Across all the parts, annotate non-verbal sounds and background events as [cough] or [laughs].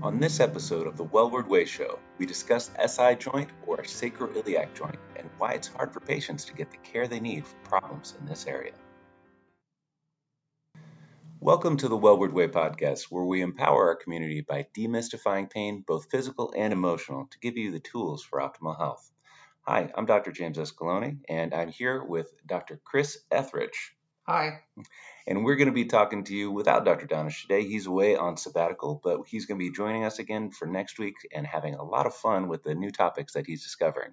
On this episode of the Wellward Way Show, we discuss SI joint or sacroiliac joint and why it's hard for patients to get the care they need for problems in this area. Welcome to the Wellward Way podcast, where we empower our community by demystifying pain, both physical and emotional, to give you the tools for optimal health. Hi, I'm Dr. James Escaloni, and I'm here with Dr. Chris Ethridge. Hi. And we're going to be talking to you without Dr. Danesh today. He's away on sabbatical, but he's going to be joining us again for next week and having a lot of fun with the new topics that he's discovering.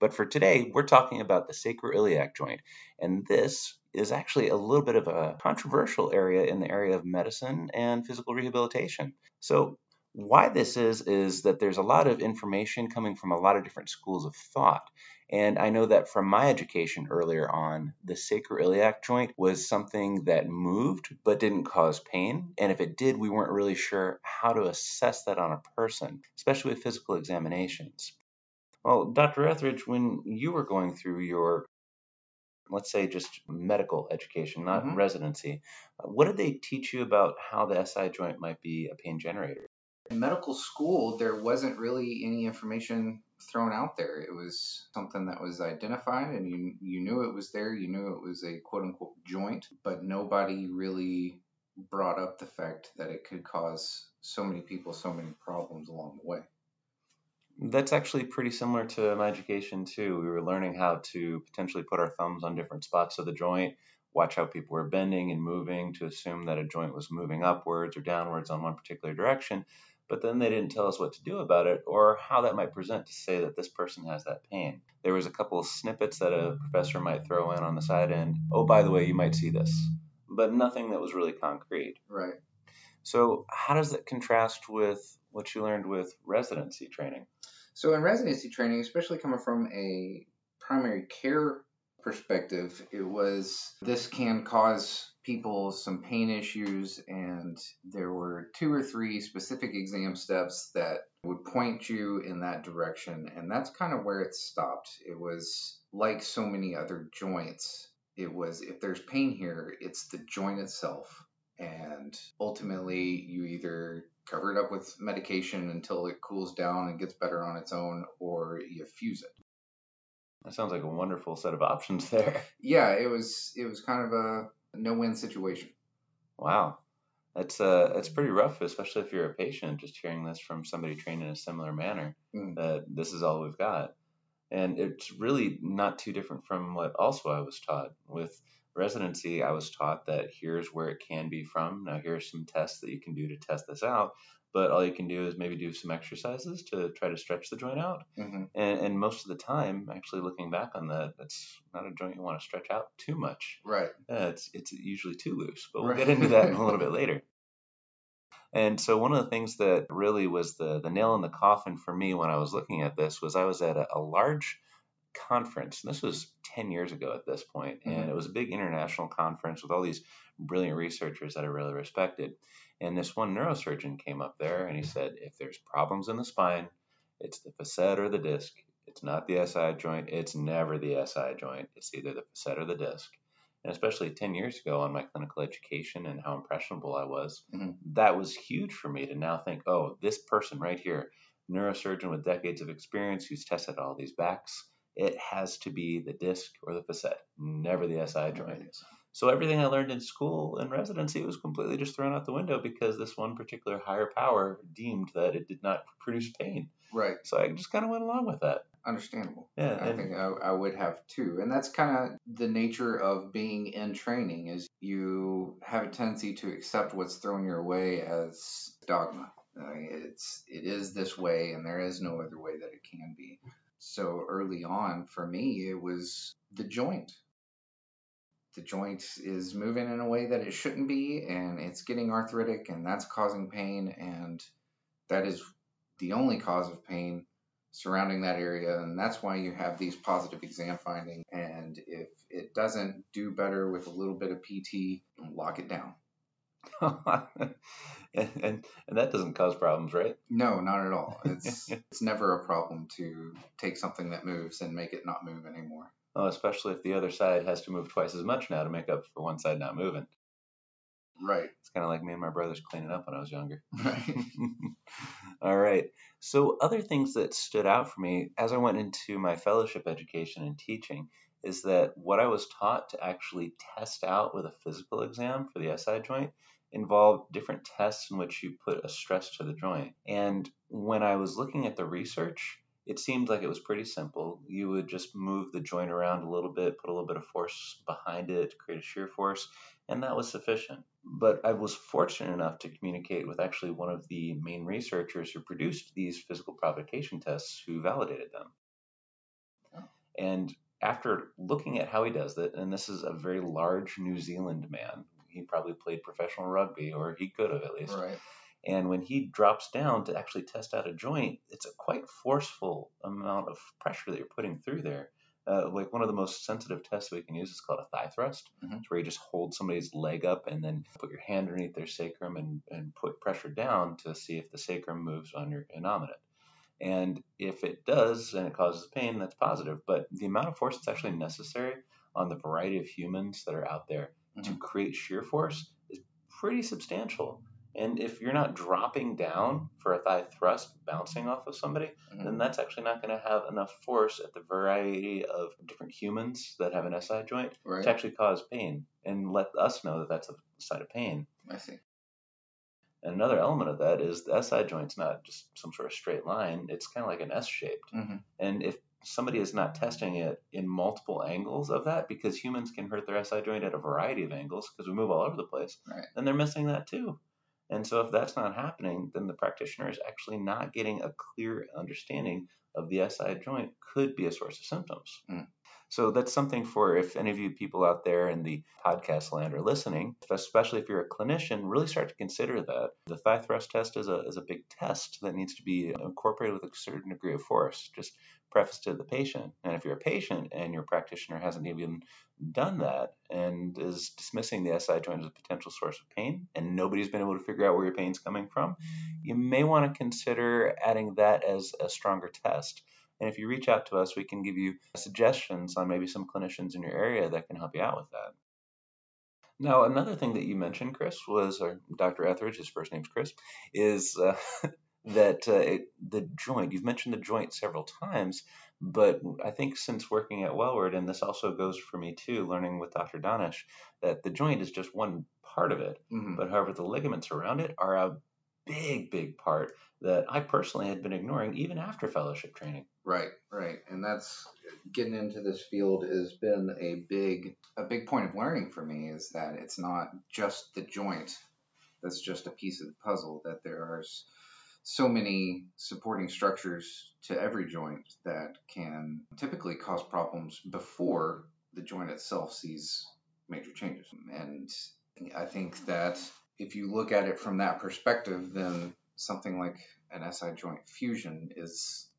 But for today, we're talking about the sacroiliac joint. And this is actually a little bit of a controversial area in the area of medicine and physical rehabilitation. So, why this is, is that there's a lot of information coming from a lot of different schools of thought. And I know that from my education earlier on, the sacroiliac joint was something that moved but didn't cause pain. And if it did, we weren't really sure how to assess that on a person, especially with physical examinations. Well, Dr. Ethridge, when you were going through your let's say just medical education, not Mhm. residency, what did they teach you about how the SI joint might be a pain generator? In medical school, there wasn't really any information thrown out there. It was something that was identified, and you you knew it was there. You knew it was a quote unquote joint, but nobody really brought up the fact that it could cause so many people so many problems along the way. That's actually pretty similar to my education too. We were learning how to potentially put our thumbs on different spots of the joint, watch how people were bending and moving to assume that a joint was moving upwards or downwards on one particular direction. But then they didn't tell us what to do about it or how that might present to say that this person has that pain. There was a couple of snippets that a professor might throw in on the side end. Oh, by the way, you might see this, but nothing that was really concrete. Right. So, how does that contrast with what you learned with residency training? So in residency training, especially coming from a primary care perspective, it was this can cause people some pain issues and there were two or three specific exam steps that would point you in that direction and that's kind of where it stopped. It was like so many other joints. It was if there's pain here, it's the joint itself and ultimately you either cover it up with medication until it cools down and gets better on its own, or you fuse it. That sounds like a wonderful set of [laughs] options there. Yeah, it was it was kind of a no-win situation. Wow. That's uh that's pretty rough, especially if you're a patient, just hearing this from somebody trained in a similar manner, Mm. that this is all we've got. And it's really not too different from what also I was taught. With residency, I was taught that here's where it can be from. Now here's some tests that you can do to test this out. But all you can do is maybe do some exercises to try to stretch the joint out. hmm And, and most of the time, actually looking back on that, that's not a joint you want to stretch out too much. Right. Yeah, it's it's usually too loose, but we'll Right. get into that in a little [laughs] bit later. And so one of the things that really was the the nail in the coffin for me when I was looking at this was I was at a, a large conference. And this was 10 years ago at this point, and Mhm. it was a big international conference with all these brilliant researchers that I really respected. And this one neurosurgeon came up there and he said, if there's problems in the spine, it's the facet or the disc. It's not the SI joint. It's never the SI joint. It's either the facet or the disc. And especially 10 years ago on my clinical education and how impressionable I was, Mhm. that was huge for me to now think, oh, this person right here, neurosurgeon with decades of experience who's tested all these backs, it has to be the disc or the facet, never the SI joint. So everything I learned in school and residency was completely just thrown out the window because this one particular higher power deemed that it did not produce pain. Right. So I just kind of went along with that. Understandable. Yeah, I think I, I would have too. And that's kind of the nature of being in training is you have a tendency to accept what's thrown your way as dogma. Uh, it's it is this way and there is no other way that it can be. So early on for me it was the joint. The joint is moving in a way that it shouldn't be and it's getting arthritic and that's causing pain and that is the only cause of pain surrounding that area and that's why you have these positive exam findings and if it doesn't do better with a little bit of pt lock it down [laughs] and, and and that doesn't cause problems, right? no not at all it's [laughs] it's never a problem to take something that moves and make it not move anymore Oh, especially if the other side has to move twice as much now to make up for one side not moving. Right. It's kind of like me and my brothers cleaning up when I was younger. Right. [laughs] All right. So, other things that stood out for me as I went into my fellowship education and teaching is that what I was taught to actually test out with a physical exam for the SI joint involved different tests in which you put a stress to the joint. And when I was looking at the research, it seemed like it was pretty simple. You would just move the joint around a little bit, put a little bit of force behind it to create a shear force, and that was sufficient. But I was fortunate enough to communicate with actually one of the main researchers who produced these physical provocation tests who validated them. And after looking at how he does it, and this is a very large New Zealand man, he probably played professional rugby, or he could have at least. Right. And when he drops down to actually test out a joint, it's a quite forceful amount of pressure that you're putting through there. Uh, like one of the most sensitive tests we can use is called a thigh thrust. Mhm. It's where you just hold somebody's leg up and then put your hand underneath their sacrum and, and put pressure down to see if the sacrum moves on your innominate. And if it does and it causes pain, that's positive. But the amount of force that's actually necessary on the variety of humans that are out there to Mhm. create shear force is pretty substantial. And if you're not dropping down for a thigh thrust bouncing off of somebody, Mhm. then that's actually not going to have enough force at the variety of different humans that have an SI joint Right. to actually cause pain and let us know that that's a site of pain. I see. And another element of that is the SI joint's not just some sort of straight line, it's kind of like an S shaped. hmm And if somebody is not testing it in multiple angles of that, because humans can hurt their SI joint at a variety of angles because we move all over the place, Right. then they're missing that too. And so if that's not happening, then the practitioner is actually not getting a clear understanding of the SI joint could be a source of symptoms. Mm. So that's something for if any of you people out there in the podcast land are listening, especially if you're a clinician, really start to consider that. The thigh thrust test is a, is a big test that needs to be incorporated with a certain degree of force, just preface to the patient. And if you're a patient and your practitioner hasn't even done that and is dismissing the SI joint as a potential source of pain, and nobody's been able to figure out where your pain's coming from, you may want to consider adding that as a stronger test. And if you reach out to us, we can give you suggestions on maybe some clinicians in your area that can help you out with that. Now, another thing that you mentioned, Chris, was or Dr. Ethridge, his first name's Chris, is uh, [laughs] that uh, it, the joint. You've mentioned the joint several times, but I think since working at Wellward, and this also goes for me too, learning with Dr. Danesh, that the joint is just one part of it. hmm But however, the ligaments around it are a big, big part that I personally had been ignoring even after fellowship training. Right, right, and that's getting into this field has been a big a big point of learning for me is that it's not just the joint that's just a piece of the puzzle that there are so many supporting structures to every joint that can typically cause problems before the joint itself sees major changes. And I think that if you look at it from that perspective then something like an SI joint fusion is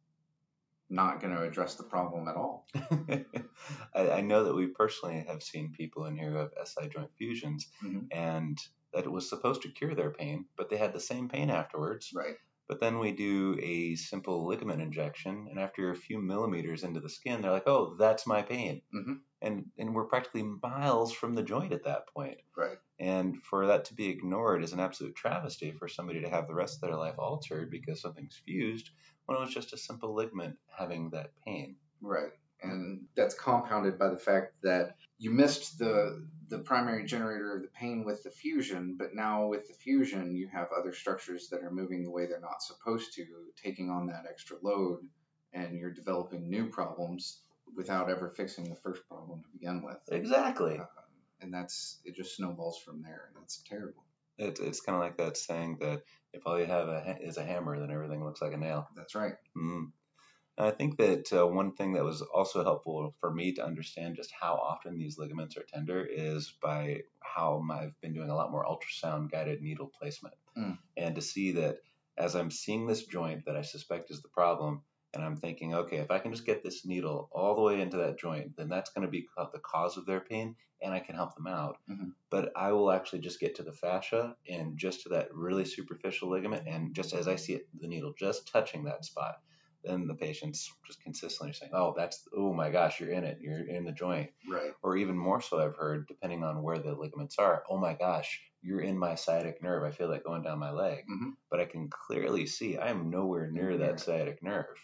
not going to address the problem at all. [laughs] I, I know that we personally have seen people in here who have SI joint fusions, Mhm. and that it was supposed to cure their pain, but they had the same pain afterwards. Right. But then we do a simple ligament injection, and after a few millimeters into the skin, they're like, "Oh, that's my pain," mm-hmm. and and we're practically miles from the joint at that point. Right. And for that to be ignored is an absolute travesty for somebody to have the rest of their life altered because something's fused when it was just a simple ligament having that pain. Right. And that's compounded by the fact that you missed the the primary generator of the pain with the fusion, but now with the fusion you have other structures that are moving the way they're not supposed to, taking on that extra load, and you're developing new problems without ever fixing the first problem to begin with. Exactly. Uh, and that's it just snowballs from there, and that's terrible. It, it's kind of like that saying that if all you have a, is a hammer, then everything looks like a nail. That's right. Mm. And I think that uh, one thing that was also helpful for me to understand just how often these ligaments are tender is by how I've been doing a lot more ultrasound guided needle placement. Mm. And to see that as I'm seeing this joint that I suspect is the problem, and I'm thinking, okay, if I can just get this needle all the way into that joint, then that's going to be the cause of their pain, and I can help them out. Mhm. But I will actually just get to the fascia and just to that really superficial ligament, and just as I see it, the needle just touching that spot, then the patient's just consistently saying, "Oh, that's oh my gosh, you're in it, you're in the joint," Right. or even more so, I've heard, depending on where the ligaments are, "Oh my gosh, you're in my sciatic nerve. I feel that going down my leg. Mhm. But I can clearly see I am nowhere near that sciatic nerve.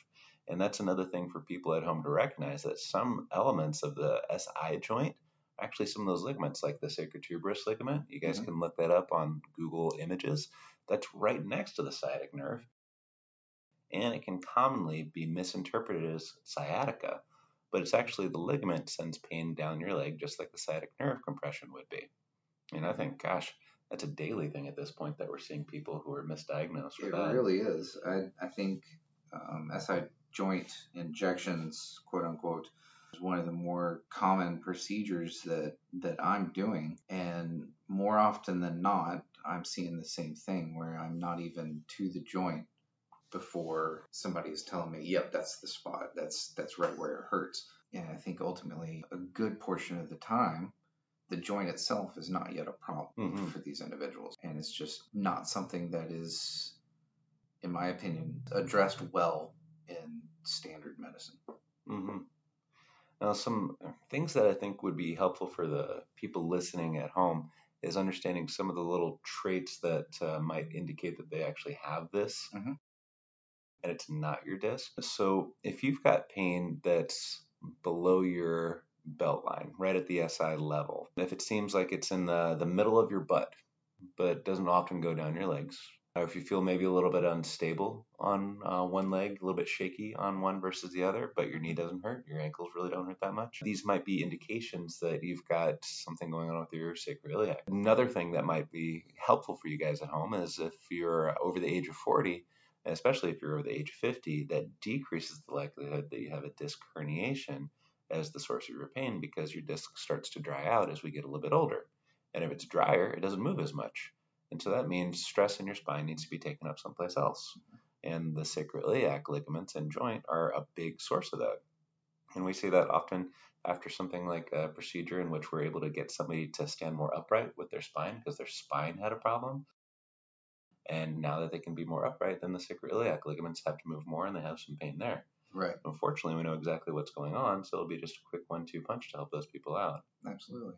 And that's another thing for people at home to recognize that some elements of the SI joint, actually some of those ligaments, like the sacrotuberous ligament, you guys Mhm. can look that up on Google Images. That's right next to the sciatic nerve. And it can commonly be misinterpreted as sciatica, but it's actually the ligament sends pain down your leg just like the sciatic nerve compression would be. And I think, gosh, that's a daily thing at this point that we're seeing people who are misdiagnosed with It that. really is. I, I think um, SI joint injections, quote unquote, is one of the more common procedures that, that I'm doing. And more often than not, I'm seeing the same thing where I'm not even to the joint before somebody is telling me, yep, that's the spot. That's that's right where it hurts. And I think ultimately a good portion of the time the joint itself is not yet a problem Mhm. for these individuals. And it's just not something that is, in my opinion, addressed well in standard medicine. hmm Now, some things that I think would be helpful for the people listening at home is understanding some of the little traits that uh, might indicate that they actually have this Mhm. and it's not your disc. So, if you've got pain that's below your belt line, right at the SI level, if it seems like it's in the, the middle of your butt, but doesn't often go down your legs, if you feel maybe a little bit unstable on uh, one leg, a little bit shaky on one versus the other, but your knee doesn't hurt, your ankles really don't hurt that much. These might be indications that you've got something going on with your sacroiliac. Another thing that might be helpful for you guys at home is if you're over the age of 40, especially if you're over the age of 50, that decreases the likelihood that you have a disc herniation as the source of your pain because your disc starts to dry out as we get a little bit older. And if it's drier, it doesn't move as much. And so that means stress in your spine needs to be taken up someplace else. And the sacroiliac ligaments and joint are a big source of that. And we see that often after something like a procedure in which we're able to get somebody to stand more upright with their spine because their spine had a problem. And now that they can be more upright, then the sacroiliac ligaments have to move more and they have some pain there. Right. Unfortunately, we know exactly what's going on, so it'll be just a quick one two punch to help those people out. Absolutely.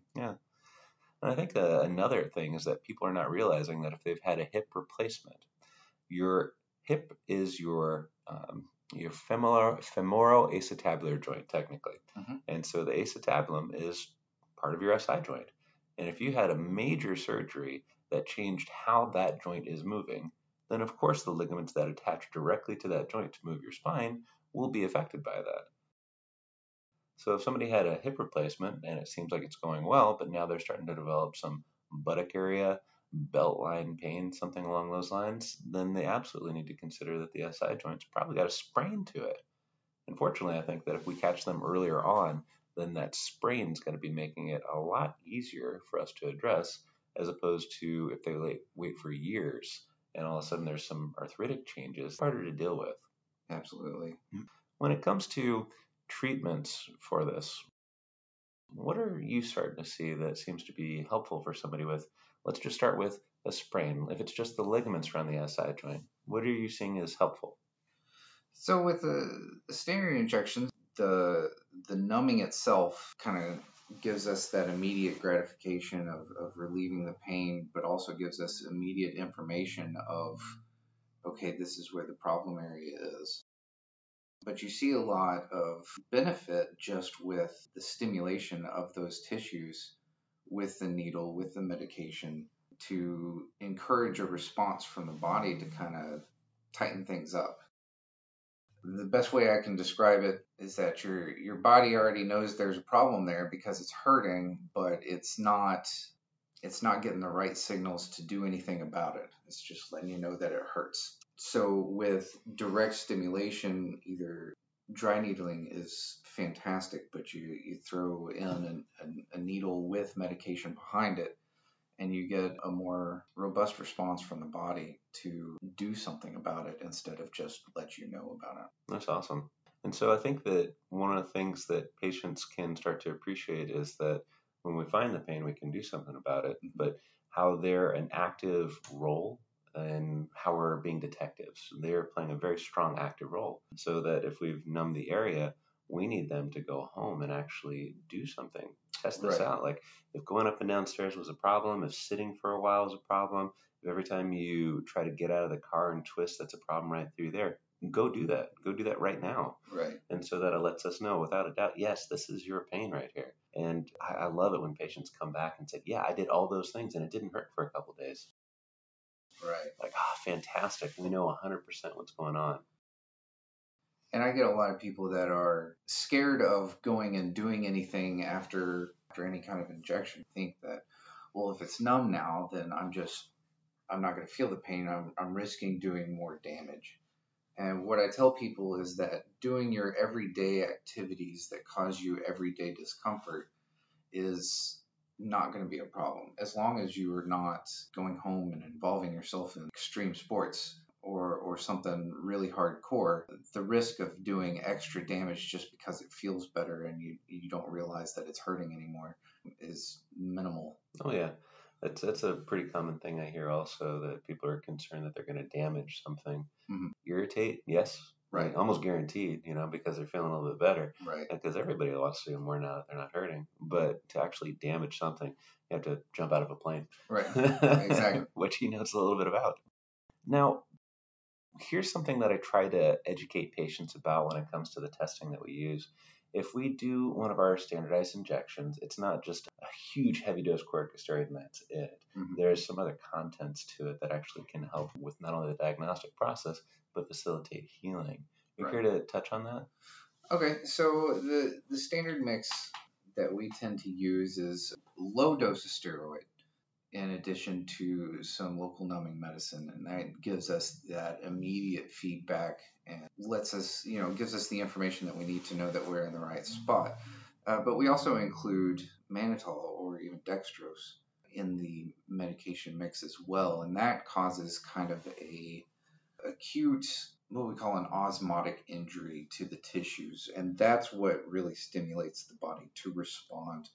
And I think uh, another thing is that people are not realizing that if they've had a hip replacement, your hip is your um, your femoral femoroacetabular joint technically, Mhm. and so the acetabulum is part of your SI joint. And if you had a major surgery that changed how that joint is moving, then of course the ligaments that attach directly to that joint to move your spine will be affected by that. So if somebody had a hip replacement and it seems like it's going well, but now they're starting to develop some buttock area, belt line pain, something along those lines, then they absolutely need to consider that the SI joint's probably got a sprain to it. Unfortunately, I think that if we catch them earlier on, then that sprain's going to be making it a lot easier for us to address as opposed to if they wait, wait for years and all of a sudden there's some arthritic changes, harder to deal with. Absolutely. When it comes to treatments for this, what are you starting to see that seems to be helpful for somebody with, let's just start with a sprain. If it's just the ligaments around the SI joint, what are you seeing as helpful? So with the, standard injections, the the numbing itself kind of gives us that immediate gratification of, of relieving the pain, but also gives us immediate information of okay, this is where the problem area is. But you see a lot of benefit just with the stimulation of those tissues with the needle, with the medication, to encourage a response from the body to kind of tighten things up. The best way I can describe it is that your your body already knows there's a problem there because it's hurting, but it's not it's not getting the right signals to do anything about it. It's just letting you know that it hurts. So with direct stimulation, either dry needling is fantastic, but you, you throw in an, an, a needle with medication behind it, and you get a more robust response from the body to do something about it instead of just let you know about it. That's awesome. And so I think that one of the things that patients can start to appreciate is that when we find the pain, we can do something about it, mm-hmm. but how they're an active role and how we're being detectives. They're playing a very strong active role so that if we've numbed the area, we need them to go home and actually do something. Test this Right. out. Like if going up and downstairs was a problem, if sitting for a while is a problem, if every time you try to get out of the car and twist, that's a problem right through there. Go do that. Go do that right now. Right. And so that it lets us know without a doubt, yes, this is your pain right here. And I, I love it when patients come back and say, yeah, I did all those things and it didn't hurt for a couple days. Right. Like, ah, fantastic. We know 100% what's going on. And I get a lot of people that are scared of going and doing anything after after any kind of injection. Think that, well, if it's numb now, then I'm just I'm not going to feel the pain. I'm I'm risking doing more damage. And what I tell people is that doing your everyday activities that cause you everyday discomfort is not going to be a problem as long as you are not going home and involving yourself in extreme sports or or something really hardcore the risk of doing extra damage just because it feels better and you you don't realize that it's hurting anymore is minimal Oh, yeah. That's, that's a pretty common thing I hear also that people are concerned that they're going to damage something. Mhm. Irritate, yes. Right. Almost guaranteed, you know, because they're feeling a little bit better. right Because everybody wants to feel more now that they're not hurting. But to actually damage something, you have to jump out of a plane. right Exactly. [laughs] Which he knows a little bit about. Now, here's something that I try to educate patients about when it comes to the testing that we use. If we do one of our standardized injections, it's not just a huge heavy dose corticosteroid and that's it. Mhm. There's some other contents to it that actually can help with not only the diagnostic process, but facilitate healing. You Right. care to touch on that? Okay, so the the standard mix that we tend to use is low dose of steroid in addition to some local numbing medicine and that gives us that immediate feedback and lets us, you know, gives us the information that we need to know that we're in the right spot. Uh, but we also include mannitol or even dextrose in the medication mix as well, and that causes kind of a acute what we call an osmotic injury to the tissues and that's what really stimulates the body to respond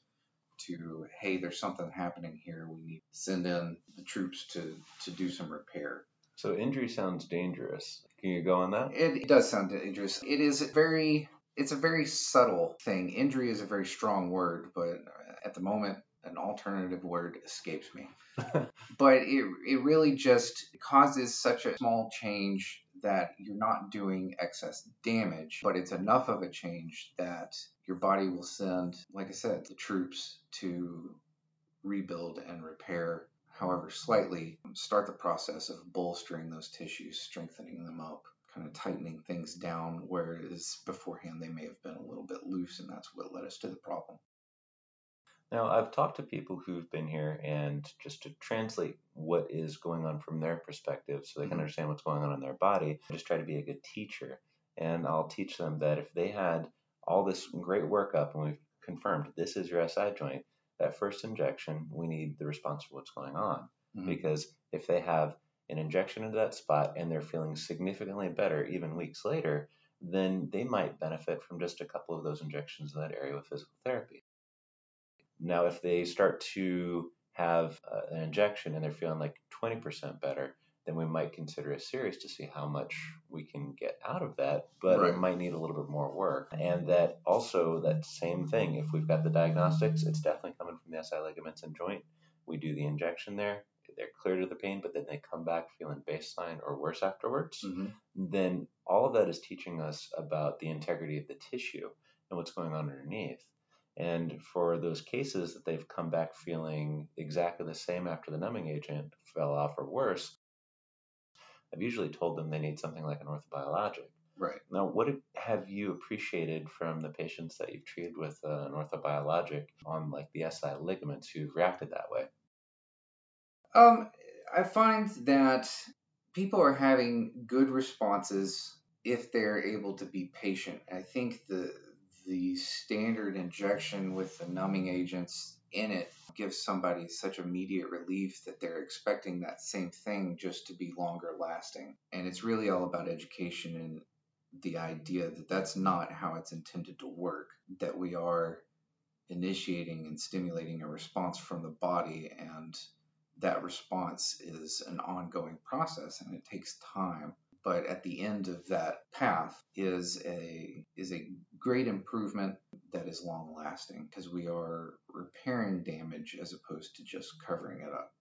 to hey there's something happening here we need to send in the troops to to do some repair So injury sounds dangerous. Can you go on that? it, it does sound dangerous it is very it's a very subtle thing injury is a very strong word but at the moment an alternative word escapes me [laughs] but it, it really just causes such a small change that you're not doing excess damage, but it's enough of a change that your body will send, like I said, the troops to rebuild and repair, however slightly, start the process of bolstering those tissues, strengthening them up, kind of tightening things down, whereas beforehand they may have been a little bit loose, and that's what led us to the problem. Now, I've talked to people who've been here, and just to translate what is going on from their perspective so they can Mhm. understand what's going on in their body, I just try to be a good teacher. And I'll teach them that if they had all this great workup and we've confirmed this is your SI joint, that first injection, we need the response to what's going on. Mhm. Because if they have an injection into that spot and they're feeling significantly better even weeks later, then they might benefit from just a couple of those injections in that area with physical therapy. Now, if they start to have uh, an injection and they're feeling like 20% better, then we might consider a series to see how much we can get out of that, but Right. it might need a little bit more work. And that also, that same thing, if we've got the diagnostics, it's definitely coming from the SI ligaments and joint. We do the injection there, they're clear to the pain, but then they come back feeling baseline or worse afterwards Mhm. then all of that is teaching us about the integrity of the tissue and what's going on underneath. And for those cases that they've come back feeling exactly the same after the numbing agent fell off or worse, I've usually told them they need something like an orthobiologic. Right. Now, what have you appreciated from the patients that you've treated with uh, an orthobiologic on like the SI ligaments who've reacted that way? Um, I find that people are having good responses if they're able to be patient. I think the the standard injection with the numbing agents in it gives somebody such immediate relief that they're expecting that same thing just to be longer lasting. And it's really all about education and the idea that that's not how it's intended to work, that we are initiating and stimulating a response from the body and that response is an ongoing process and it takes time. But at the end of that path is a is a great improvement that is long lasting because we are repairing damage as opposed to just covering it up.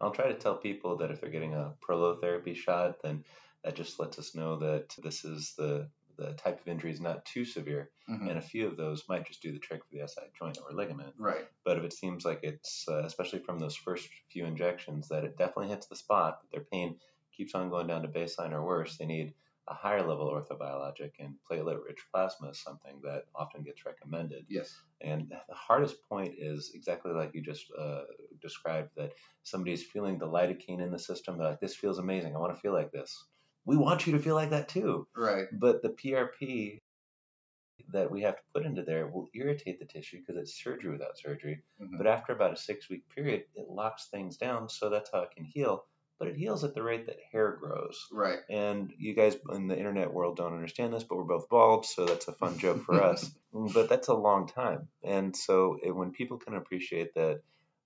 I'll try to tell people that if they're getting a prolotherapy shot, then that just lets us know that this is the the type of injury is not too severe, Mhm. and a few of those might just do the trick for the SI joint or ligament. Right. But if it seems like it's, uh, especially from those first few injections, that it definitely hits the spot, but their pain keeps on going down to baseline or worse, they need a higher level orthobiologic, and platelet-rich plasma is something that often gets recommended. Yes. And the hardest point is exactly like you just uh, described that somebody's feeling the lidocaine in the system. They're like, this feels amazing. I want to feel like this. We want you to feel like that too. Right. But the PRP that we have to put into there will irritate the tissue because it's surgery without surgery. Mhm. But after about a six week period, it locks things down so that's how it can heal. But it heals at the rate that hair grows. Right. And you guys in the internet world don't understand this, but we're both bald, so that's a fun joke for us. [laughs] But that's a long time. And so it, when people can appreciate that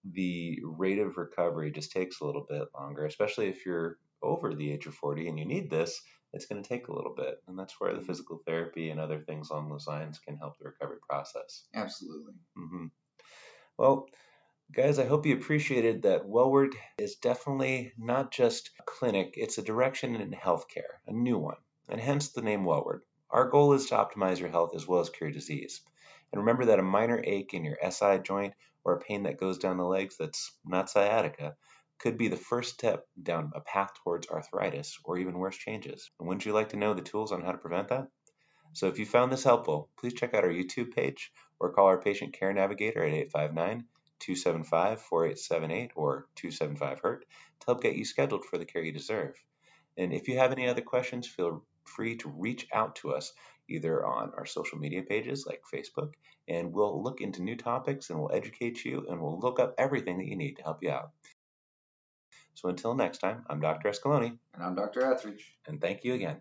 the rate of recovery just takes a little bit longer, especially if you're over the age of 40 and you need this, it's going to take a little bit. And that's where the physical therapy and other things along those lines can help the recovery process. Absolutely. Mm-hmm. Well, guys, I hope you appreciated that Wellward is definitely not just a clinic, it's a direction in healthcare, a new one, and hence the name Wellward. Our goal is to optimize your health as well as cure disease. And remember that a minor ache in your SI joint or a pain that goes down the legs that's not sciatica could be the first step down a path towards arthritis or even worse changes. And wouldn't you like to know the tools on how to prevent that? So if you found this helpful, please check out our YouTube page or call our patient care navigator at 859 275 4878 or 275 HURT to help get you scheduled for the care you deserve. And if you have any other questions, feel free to reach out to us either on our social media pages like Facebook, and we'll look into new topics and we'll educate you and we'll look up everything that you need to help you out. So until next time, I'm Dr. Escaloni, And I'm Dr. Ethridge. and thank you again.